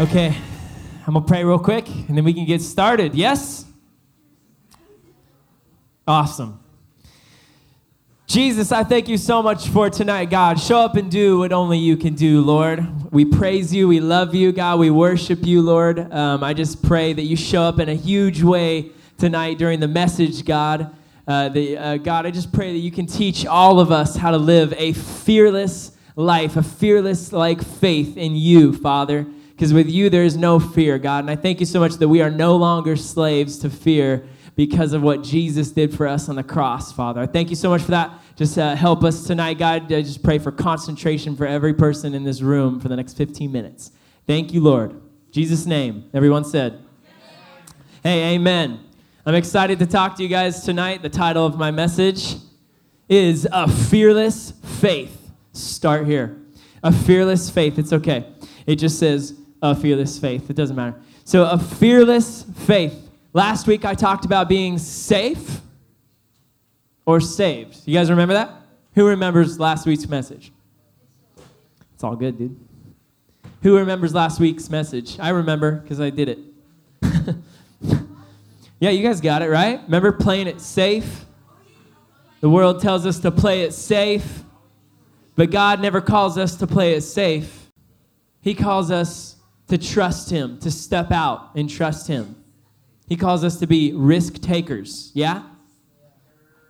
Okay, I'm gonna pray real quick and then we can get started. Yes? Awesome. Jesus, I thank you so much for tonight, God. Show up and do what only you can do, Lord. We praise you. We love you, God. We worship you, Lord. Um, I just pray that you show up in a huge way tonight during the message, God. Uh, the, uh, God, I just pray that you can teach all of us how to live a fearless life, a fearless like faith in you, Father because with you there is no fear, God. And I thank you so much that we are no longer slaves to fear because of what Jesus did for us on the cross, Father. I thank you so much for that. Just uh, help us tonight, God. I just pray for concentration for every person in this room for the next 15 minutes. Thank you, Lord. Jesus' name. Everyone said. Hey, amen. I'm excited to talk to you guys tonight. The title of my message is A Fearless Faith. Start here. A Fearless Faith. It's okay. It just says, a fearless faith. It doesn't matter. So, a fearless faith. Last week I talked about being safe or saved. You guys remember that? Who remembers last week's message? It's all good, dude. Who remembers last week's message? I remember because I did it. yeah, you guys got it, right? Remember playing it safe? The world tells us to play it safe, but God never calls us to play it safe. He calls us to trust Him, to step out and trust Him. He calls us to be risk takers. Yeah?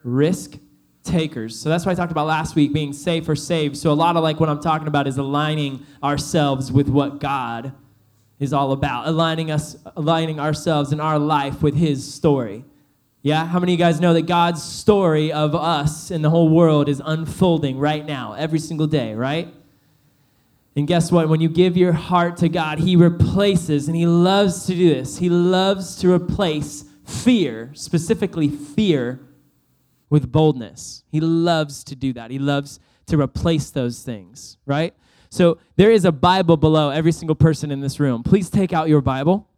Risk takers. So that's what I talked about last week, being safe or saved. So a lot of like what I'm talking about is aligning ourselves with what God is all about, aligning us, aligning ourselves in our life with His story. Yeah? How many of you guys know that God's story of us and the whole world is unfolding right now, every single day, right? And guess what? When you give your heart to God, He replaces, and He loves to do this. He loves to replace fear, specifically fear, with boldness. He loves to do that. He loves to replace those things, right? So there is a Bible below every single person in this room. Please take out your Bible.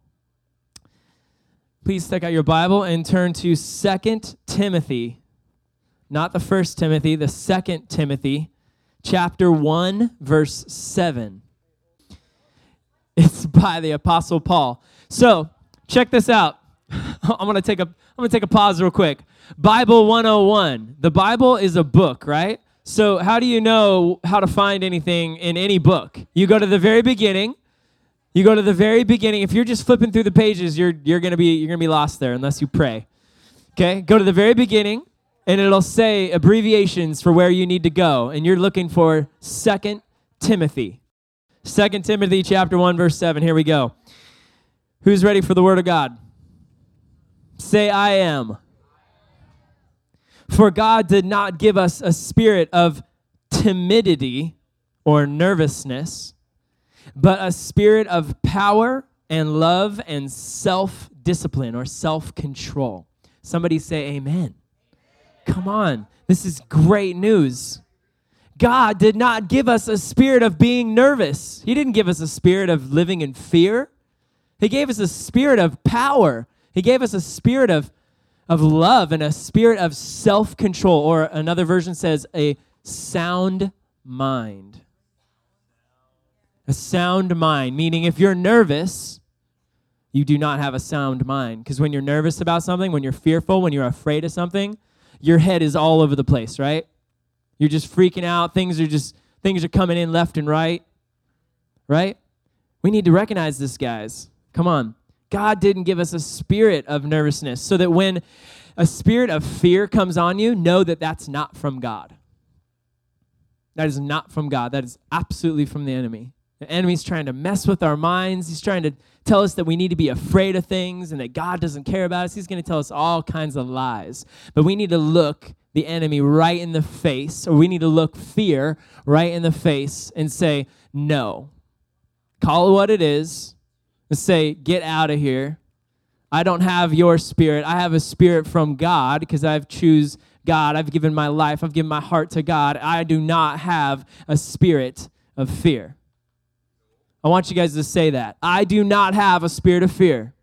Please take out your Bible and turn to Second Timothy. Not the first Timothy, the second Timothy chapter 1, verse 7. It's by the Apostle Paul. So, check this out. I'm going to take a I'm going to take a pause real quick. Bible 101. The Bible is a book, right? So, how do you know how to find anything in any book? You go to the very beginning. You go to the very beginning. If you're just flipping through the pages, you're you're going to be you're going to be lost there unless you pray. Okay? Go to the very beginning and it'll say abbreviations for where you need to go. And you're looking for Second timothy. Second timothy chapter 1 verse 7 here we go. Who's ready for the word of god? Say i am. For god did not give us a spirit of timidity or nervousness but a spirit of power and love and self-discipline or self-control. Somebody say amen Come on. This is great news. God did not give us a spirit of being nervous. He didn't give us a spirit of living in fear. He gave us a spirit of power. He gave us a spirit of, of love and a spirit of self control, or another version says, a sound mind. A sound mind, meaning if you're nervous, you do not have a sound mind. Because when you're nervous about something, when you're fearful, when you're afraid of something, your head is all over the place, right? You're just freaking out. Things are just things are coming in left and right. Right? We need to recognize this, guys. Come on. God didn't give us a spirit of nervousness so that when a spirit of fear comes on you, know that that's not from God. That is not from God. That is absolutely from the enemy. The enemy's trying to mess with our minds. He's trying to tell us that we need to be afraid of things and that God doesn't care about us. He's going to tell us all kinds of lies. But we need to look the enemy right in the face, or we need to look fear right in the face and say, no. Call it what it is and say, get out of here. I don't have your spirit. I have a spirit from God because I've choose God. I've given my life. I've given my heart to God. I do not have a spirit of fear. I want you guys to say that. I do not have a spirit of fear.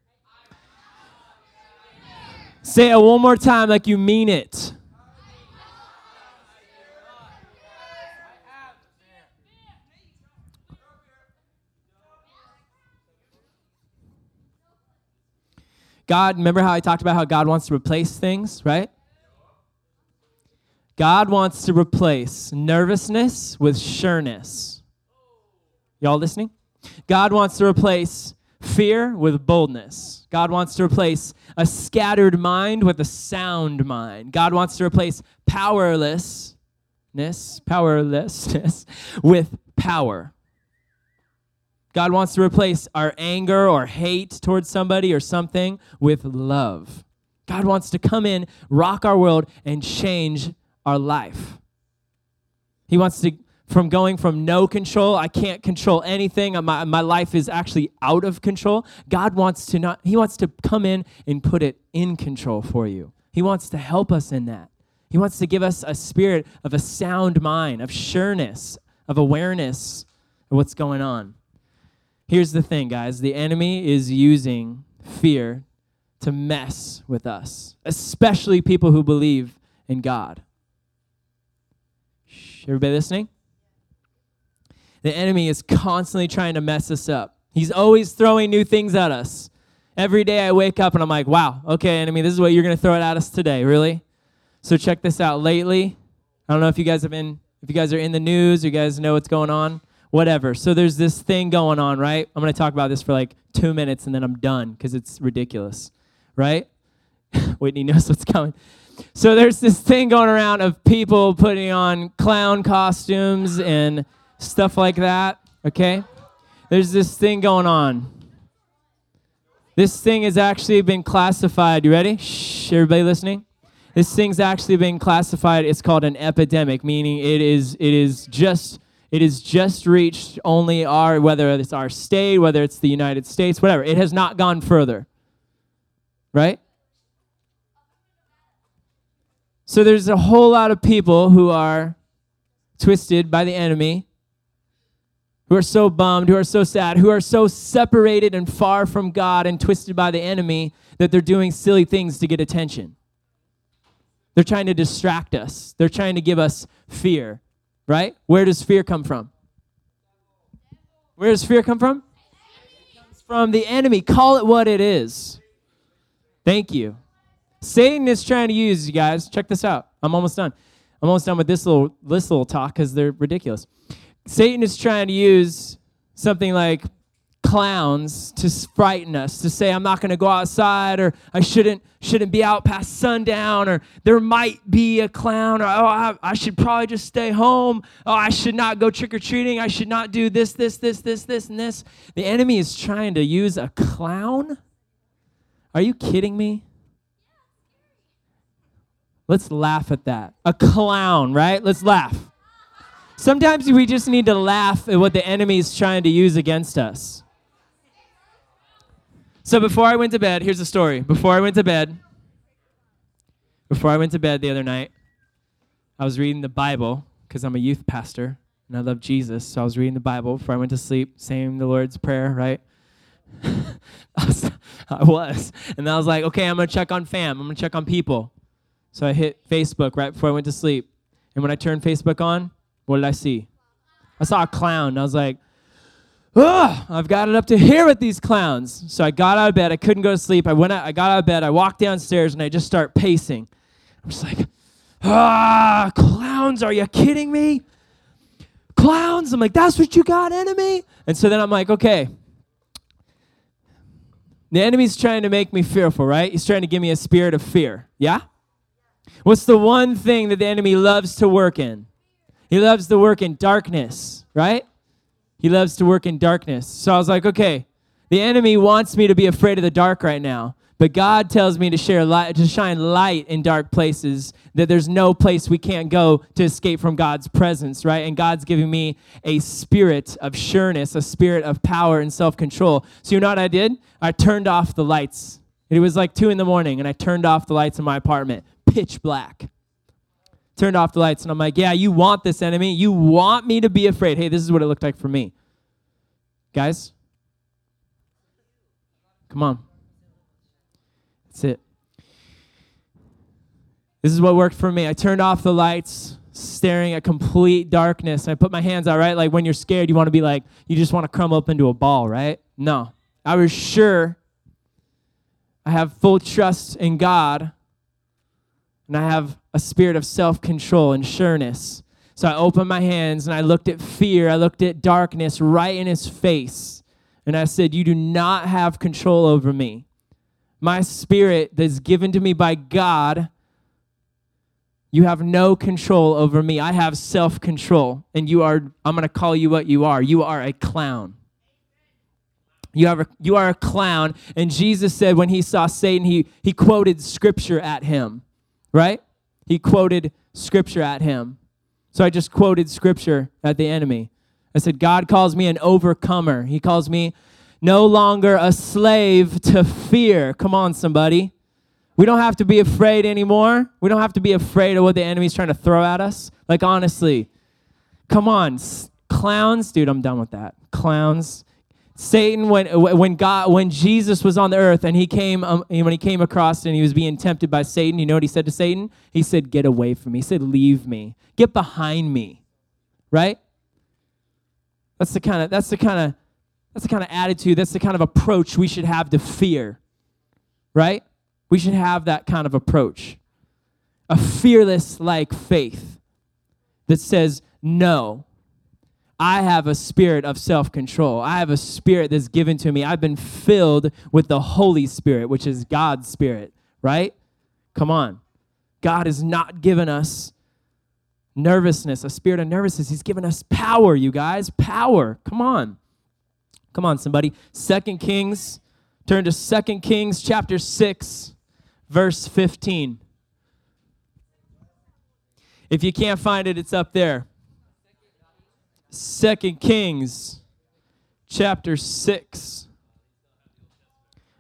Say it one more time like you mean it. God, remember how I talked about how God wants to replace things, right? God wants to replace nervousness with sureness. Y'all listening? God wants to replace fear with boldness. God wants to replace a scattered mind with a sound mind. God wants to replace powerlessness, powerlessness with power. God wants to replace our anger or hate towards somebody or something with love. God wants to come in, rock our world, and change our life. He wants to, from going from no control, I can't control anything, my, my life is actually out of control. God wants to not, He wants to come in and put it in control for you. He wants to help us in that. He wants to give us a spirit of a sound mind, of sureness, of awareness of what's going on. Here's the thing, guys the enemy is using fear to mess with us, especially people who believe in God. Everybody listening? The enemy is constantly trying to mess us up. He's always throwing new things at us. Every day I wake up and I'm like, wow, okay, enemy, this is what you're going to throw at us today, really? So check this out. Lately, I don't know if you guys have been, if you guys are in the news, you guys know what's going on, whatever. So there's this thing going on, right? I'm going to talk about this for like two minutes and then I'm done because it's ridiculous, right? Whitney knows what's coming. So there's this thing going around of people putting on clown costumes and stuff like that, okay? There's this thing going on. This thing has actually been classified. You ready? Shh, everybody listening? This thing's actually been classified. It's called an epidemic, meaning it is it is just it is just reached only our whether it's our state, whether it's the United States, whatever. It has not gone further. Right? So there's a whole lot of people who are twisted by the enemy, who are so bummed, who are so sad, who are so separated and far from God and twisted by the enemy that they're doing silly things to get attention. They're trying to distract us. They're trying to give us fear, right? Where does fear come from? Where does fear come from? From the enemy. Call it what it is. Thank you. Satan is trying to use you guys. Check this out. I'm almost done. I'm almost done with this little this little talk because they're ridiculous. Satan is trying to use something like clowns to frighten us to say i'm not going to go outside or i shouldn't shouldn't be out past sundown or there might be a clown or oh I, I should probably just stay home oh i should not go trick-or-treating i should not do this this this this this and this the enemy is trying to use a clown are you kidding me Let's laugh at that. A clown, right? Let's laugh. Sometimes we just need to laugh at what the enemy is trying to use against us. So before I went to bed, here's the story. Before I went to bed, before I went to bed the other night, I was reading the Bible because I'm a youth pastor and I love Jesus. So I was reading the Bible before I went to sleep, saying the Lord's Prayer, right? I, was, I was. And I was like, okay, I'm going to check on fam. I'm going to check on people. So I hit Facebook right before I went to sleep. And when I turned Facebook on, what did I see? I saw a clown. I was like, oh, I've got it up to here with these clowns. So I got out of bed. I couldn't go to sleep. I went out, I got out of bed. I walked downstairs and I just start pacing. I'm just like, ah, clowns, are you kidding me? Clowns. I'm like, that's what you got, enemy? And so then I'm like, okay. The enemy's trying to make me fearful, right? He's trying to give me a spirit of fear. Yeah? What's the one thing that the enemy loves to work in? He loves to work in darkness, right? He loves to work in darkness. So I was like, okay, the enemy wants me to be afraid of the dark right now. But God tells me to share light, to shine light in dark places, that there's no place we can't go to escape from God's presence, right? And God's giving me a spirit of sureness, a spirit of power and self control. So, you know what I did? I turned off the lights. It was like two in the morning, and I turned off the lights in my apartment pitch black. Turned off the lights, and I'm like, yeah, you want this enemy. You want me to be afraid. Hey, this is what it looked like for me. Guys, come on. That's it. This is what worked for me. I turned off the lights, staring at complete darkness. I put my hands out, right? Like when you're scared, you want to be like, you just want to crumble up into a ball, right? No. I was sure I have full trust in God, and I have a spirit of self control and sureness. So I opened my hands and I looked at fear, I looked at darkness right in his face, and I said, You do not have control over me. My spirit that's given to me by God, you have no control over me. I have self control, and you are, I'm going to call you what you are. You are a clown. You are, a, you are a clown. And Jesus said when he saw Satan, he, he quoted scripture at him, right? He quoted scripture at him. So I just quoted scripture at the enemy. I said, God calls me an overcomer. He calls me no longer a slave to fear. Come on, somebody. We don't have to be afraid anymore. We don't have to be afraid of what the enemy's trying to throw at us. Like, honestly, come on. Clowns, dude, I'm done with that. Clowns. Satan, when, when God, when Jesus was on the earth and he came, um, when he came across and he was being tempted by Satan, you know what he said to Satan? He said, "Get away from me." He said, "Leave me. Get behind me." Right? That's the kind of that's the kind of that's the kind of attitude, that's the kind of approach we should have to fear. Right? We should have that kind of approach. A fearless like faith that says, "No, I have a spirit of self control. I have a spirit that's given to me. I've been filled with the Holy Spirit, which is God's spirit, right? Come on. God has not given us nervousness, a spirit of nervousness. He's given us power, you guys. Power. Come on. Come on, somebody. Second Kings. Turn to Second Kings chapter 6, verse 15. If you can't find it, it's up there. Second Kings chapter 6.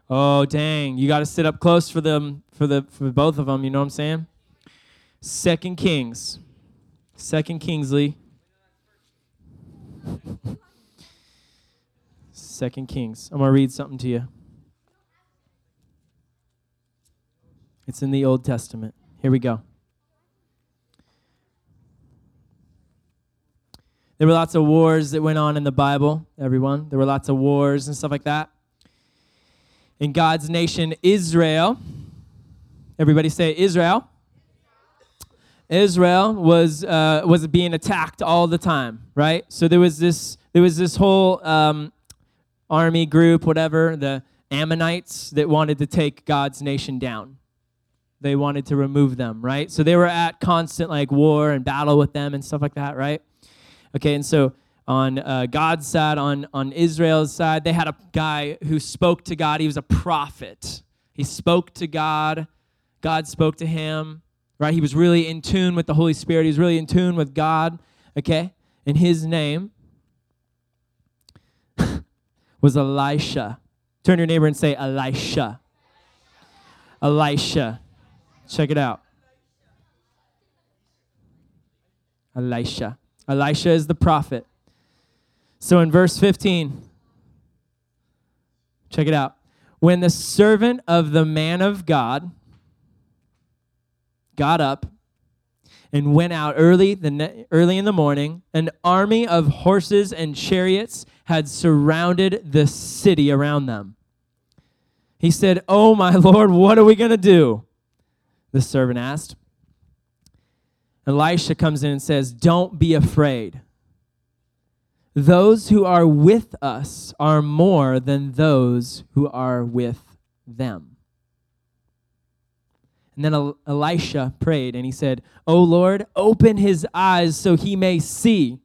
Oh dang, you got to sit up close for them for the for both of them, you know what I'm saying? Second Kings. Second Kingsley. Second Kings. I'm going to read something to you. It's in the Old Testament. Here we go. There were lots of wars that went on in the Bible, everyone. There were lots of wars and stuff like that. In God's nation, Israel, everybody say Israel. Israel was uh, was being attacked all the time, right? So there was this there was this whole um, army group, whatever, the Ammonites that wanted to take God's nation down. They wanted to remove them, right? So they were at constant like war and battle with them and stuff like that, right? Okay, and so on uh, God's side, on, on Israel's side, they had a guy who spoke to God. He was a prophet. He spoke to God. God spoke to him, right? He was really in tune with the Holy Spirit. He was really in tune with God, okay? And his name was Elisha. Turn your neighbor and say, Elisha. Elisha. Check it out. Elisha. Elisha is the prophet. So in verse 15, check it out. When the servant of the man of God got up and went out early the ne- early in the morning, an army of horses and chariots had surrounded the city around them. He said, "Oh my lord, what are we going to do?" The servant asked. Elisha comes in and says, Don't be afraid. Those who are with us are more than those who are with them. And then Elisha prayed and he said, O Lord, open his eyes so he may see.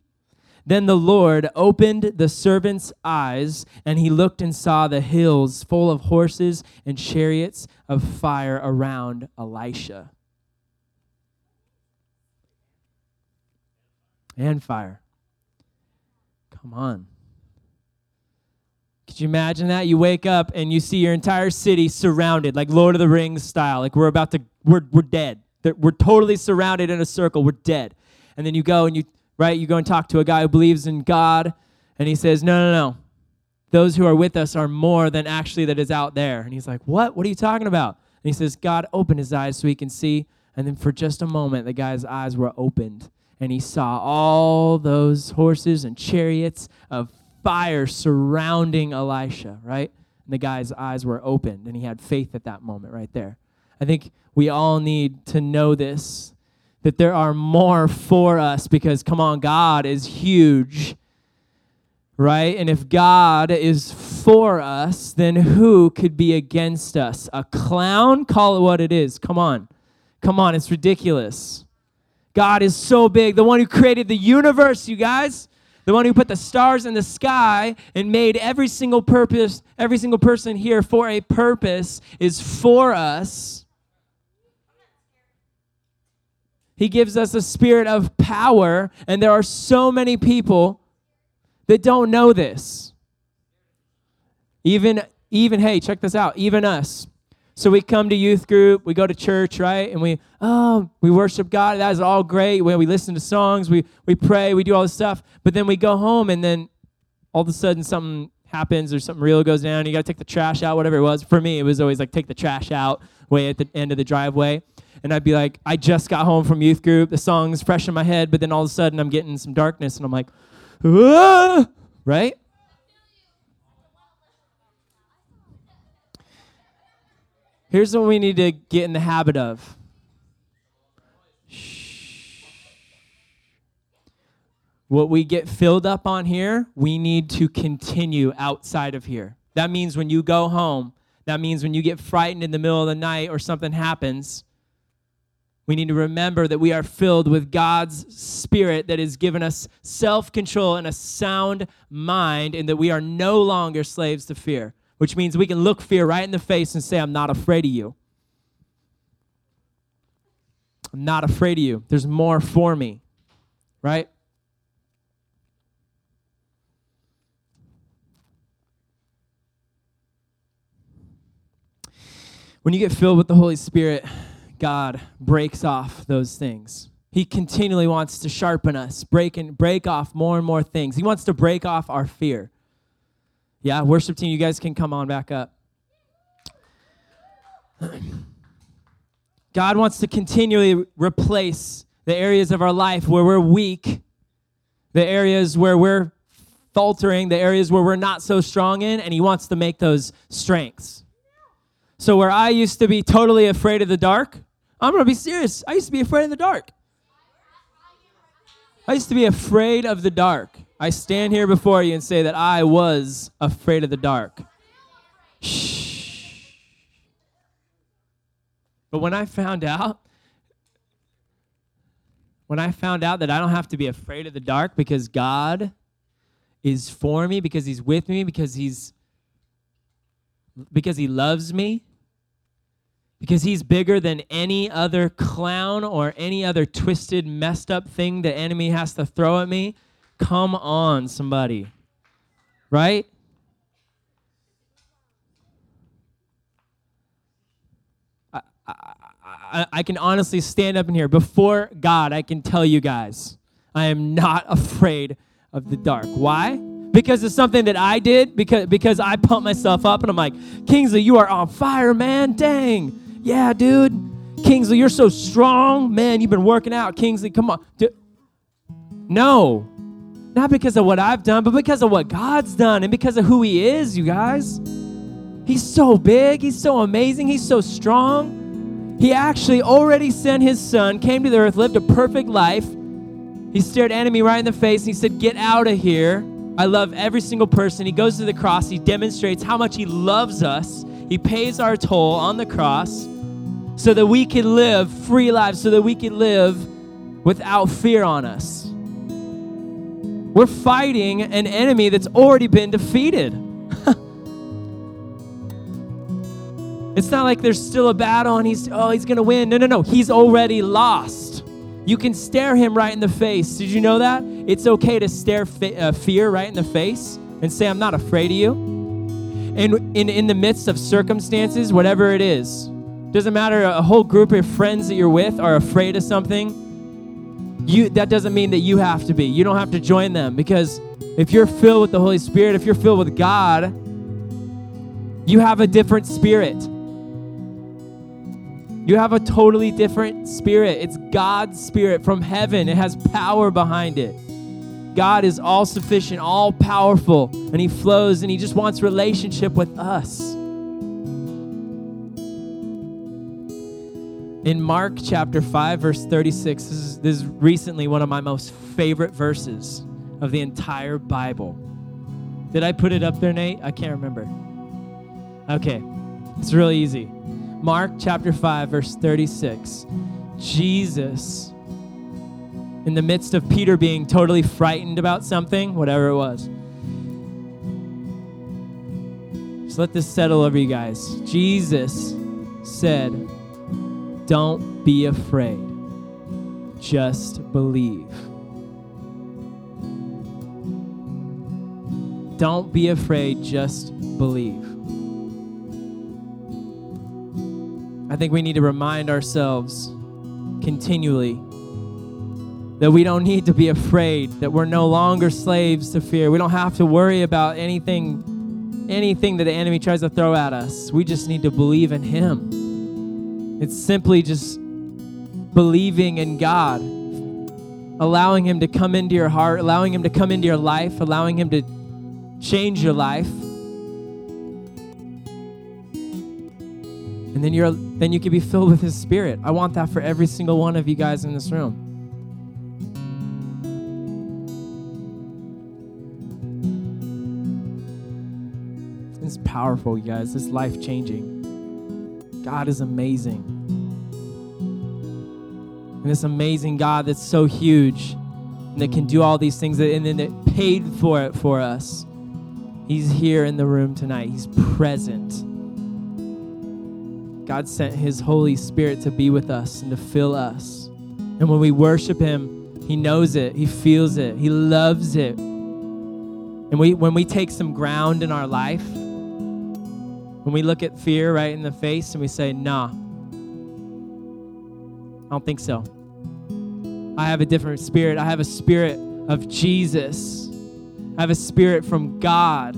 Then the Lord opened the servant's eyes, and he looked and saw the hills full of horses and chariots of fire around Elisha. And fire. Come on. Could you imagine that? You wake up and you see your entire city surrounded, like Lord of the Rings style. Like we're about to, we're, we're dead. We're totally surrounded in a circle. We're dead. And then you go and you, right, you go and talk to a guy who believes in God, and he says, No, no, no. Those who are with us are more than actually that is out there. And he's like, What? What are you talking about? And he says, God opened his eyes so he can see. And then for just a moment, the guy's eyes were opened and he saw all those horses and chariots of fire surrounding Elisha, right? And the guy's eyes were opened, and he had faith at that moment right there. I think we all need to know this that there are more for us because, come on, God is huge, right? And if God is for us, then who could be against us? A clown? Call it what it is. Come on. Come on, it's ridiculous. God is so big. The one who created the universe, you guys the one who put the stars in the sky and made every single purpose, every single person here for a purpose, is for us. He gives us a spirit of power, and there are so many people that don't know this. Even, even, hey, check this out, even us. So we come to youth group, we go to church, right? And we, oh, we worship God. That is all great. We, we listen to songs, we, we pray, we do all this stuff. But then we go home and then all of a sudden something happens or something real goes down. You got to take the trash out, whatever it was. For me, it was always like take the trash out way at the end of the driveway. And I'd be like, I just got home from youth group. The song's fresh in my head, but then all of a sudden I'm getting some darkness and I'm like, ah! right? Here's what we need to get in the habit of. What we get filled up on here, we need to continue outside of here. That means when you go home, that means when you get frightened in the middle of the night or something happens, we need to remember that we are filled with God's Spirit that has given us self control and a sound mind, and that we are no longer slaves to fear which means we can look fear right in the face and say, I'm not afraid of you. I'm not afraid of you. There's more for me, right? When you get filled with the Holy Spirit, God breaks off those things. He continually wants to sharpen us, break and break off more and more things. He wants to break off our fear. Yeah, worship team, you guys can come on back up. God wants to continually replace the areas of our life where we're weak, the areas where we're faltering, the areas where we're not so strong in, and He wants to make those strengths. So, where I used to be totally afraid of the dark, I'm gonna be serious. I used to be afraid of the dark. I used to be afraid of the dark. I stand here before you and say that I was afraid of the dark. Shh. But when I found out, when I found out that I don't have to be afraid of the dark because God is for me, because He's with me, because He's because He loves me, because He's bigger than any other clown or any other twisted, messed up thing the enemy has to throw at me. Come on, somebody. Right? I, I, I can honestly stand up in here before God, I can tell you guys, I am not afraid of the dark. Why? Because it's something that I did, because, because I pumped myself up and I'm like, Kingsley, you are on fire, man. Dang. Yeah, dude. Kingsley, you're so strong. Man, you've been working out. Kingsley, come on. No, not because of what I've done, but because of what God's done and because of who He is, you guys. He's so big, He's so amazing, He's so strong. He actually already sent His Son, came to the earth, lived a perfect life. He stared enemy right in the face and He said, Get out of here. I love every single person. He goes to the cross, He demonstrates how much He loves us. He pays our toll on the cross so that we can live free lives, so that we can live without fear on us. We're fighting an enemy that's already been defeated. it's not like there's still a battle and he's oh he's going to win. No, no, no. He's already lost. You can stare him right in the face. Did you know that? It's okay to stare fi- uh, fear right in the face and say I'm not afraid of you. And in in the midst of circumstances, whatever it is, doesn't matter a whole group of friends that you're with are afraid of something you that doesn't mean that you have to be. You don't have to join them because if you're filled with the Holy Spirit, if you're filled with God, you have a different spirit. You have a totally different spirit. It's God's spirit from heaven. It has power behind it. God is all sufficient, all powerful, and He flows and He just wants relationship with us. In Mark chapter 5, verse 36, this is, this is recently one of my most favorite verses of the entire Bible. Did I put it up there, Nate? I can't remember. Okay, it's really easy. Mark chapter 5, verse 36. Jesus, in the midst of Peter being totally frightened about something, whatever it was, just let this settle over you guys. Jesus said, Don't be afraid, just believe. Don't be afraid, just believe. I think we need to remind ourselves continually that we don't need to be afraid, that we're no longer slaves to fear. We don't have to worry about anything anything that the enemy tries to throw at us. We just need to believe in him. It's simply just believing in God, allowing him to come into your heart, allowing him to come into your life, allowing him to change your life. And then you're then you can be filled with his spirit. I want that for every single one of you guys in this room. It's powerful, you guys. It's life changing. God is amazing. And this amazing God that's so huge and that can do all these things and then it paid for it for us. He's here in the room tonight. He's present. God sent His Holy Spirit to be with us and to fill us. And when we worship Him, He knows it, He feels it, He loves it. And we, when we take some ground in our life, when we look at fear right in the face and we say, nah, I don't think so. I have a different spirit. I have a spirit of Jesus. I have a spirit from God.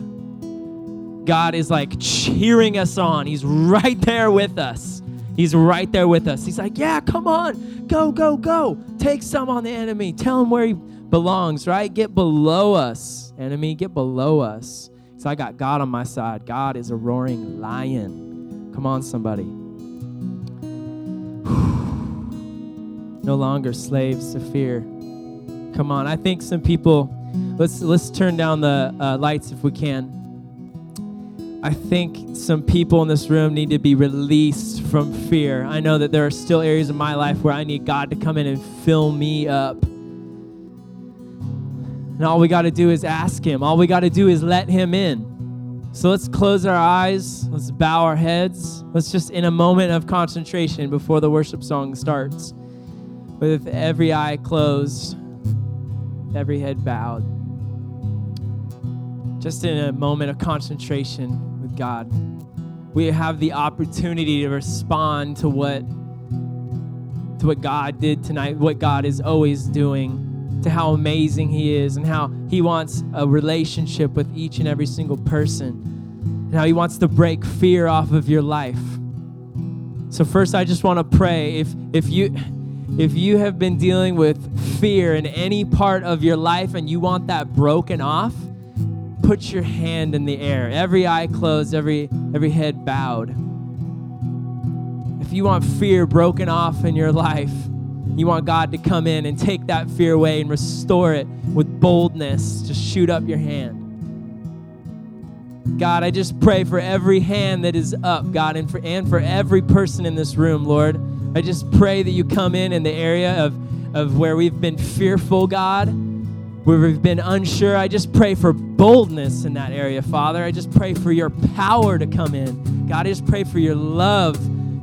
God is like cheering us on. He's right there with us. He's right there with us. He's like, yeah, come on. Go, go, go. Take some on the enemy. Tell him where he belongs, right? Get below us, enemy. Get below us. So I got God on my side. God is a roaring lion. Come on, somebody. no longer slaves to fear. Come on. I think some people. Let's let's turn down the uh, lights if we can. I think some people in this room need to be released from fear. I know that there are still areas of my life where I need God to come in and fill me up. And all we got to do is ask Him. All we got to do is let Him in. So let's close our eyes. Let's bow our heads. Let's just, in a moment of concentration before the worship song starts, with every eye closed, every head bowed. Just in a moment of concentration with God, we have the opportunity to respond to what to what God did tonight, what God is always doing to how amazing He is and how He wants a relationship with each and every single person and how He wants to break fear off of your life. So first I just want to pray if if you if you have been dealing with fear in any part of your life and you want that broken off, put your hand in the air. Every eye closed, every every head bowed. If you want fear broken off in your life, you want God to come in and take that fear away and restore it with boldness. Just shoot up your hand. God, I just pray for every hand that is up, God, and for and for every person in this room, Lord. I just pray that you come in in the area of, of where we've been fearful, God, where we've been unsure. I just pray for boldness in that area, Father. I just pray for your power to come in. God, I just pray for your love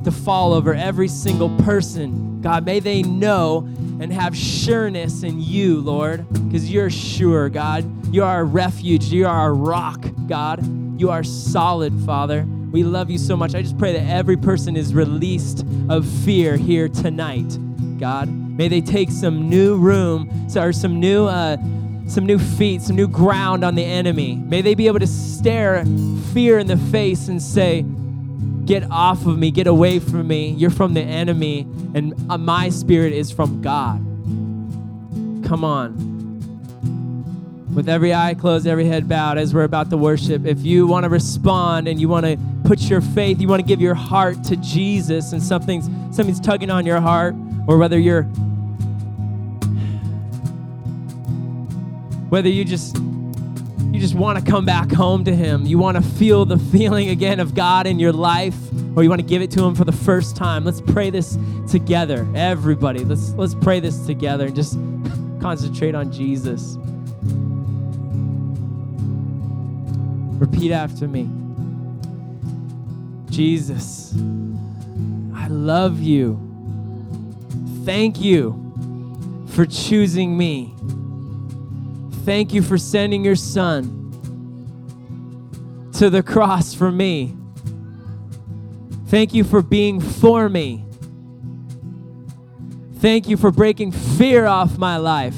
to fall over every single person. God, may they know and have sureness in you, Lord, because you're sure, God. You are our refuge. You are our rock, God. You are solid, Father. We love you so much. I just pray that every person is released of fear here tonight, God. May they take some new room, or some new, uh, some new feet, some new ground on the enemy. May they be able to stare fear in the face and say, Get off of me, get away from me. You're from the enemy, and uh, my spirit is from God. Come on. with every eye closed, every head bowed, as we're about to worship, if you want to respond and you want to put your faith, you want to give your heart to Jesus, and something's something's tugging on your heart, or whether you're whether you just you just want to come back home to him. You want to feel the feeling again of god in your life or you want to give it to him for the first time. Let's pray this together. Everybody let's let's pray this together and just concentrate on jesus. Repeat after me. Jesus i love you. Thank you for choosing me thank you for sending your son to the cross for me. Thank you for being for me. Thank you for breaking fear off my life.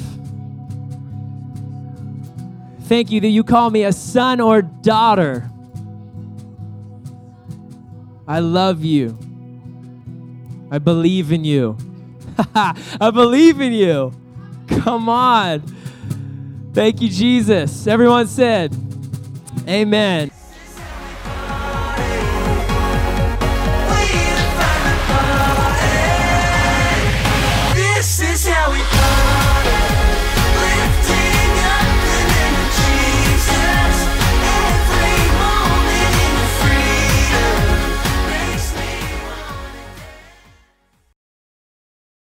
Thank you that you call me a son or daughter. I love you. I believe in you. I believe in you. Come on. Thank you, Jesus. Everyone said, Amen.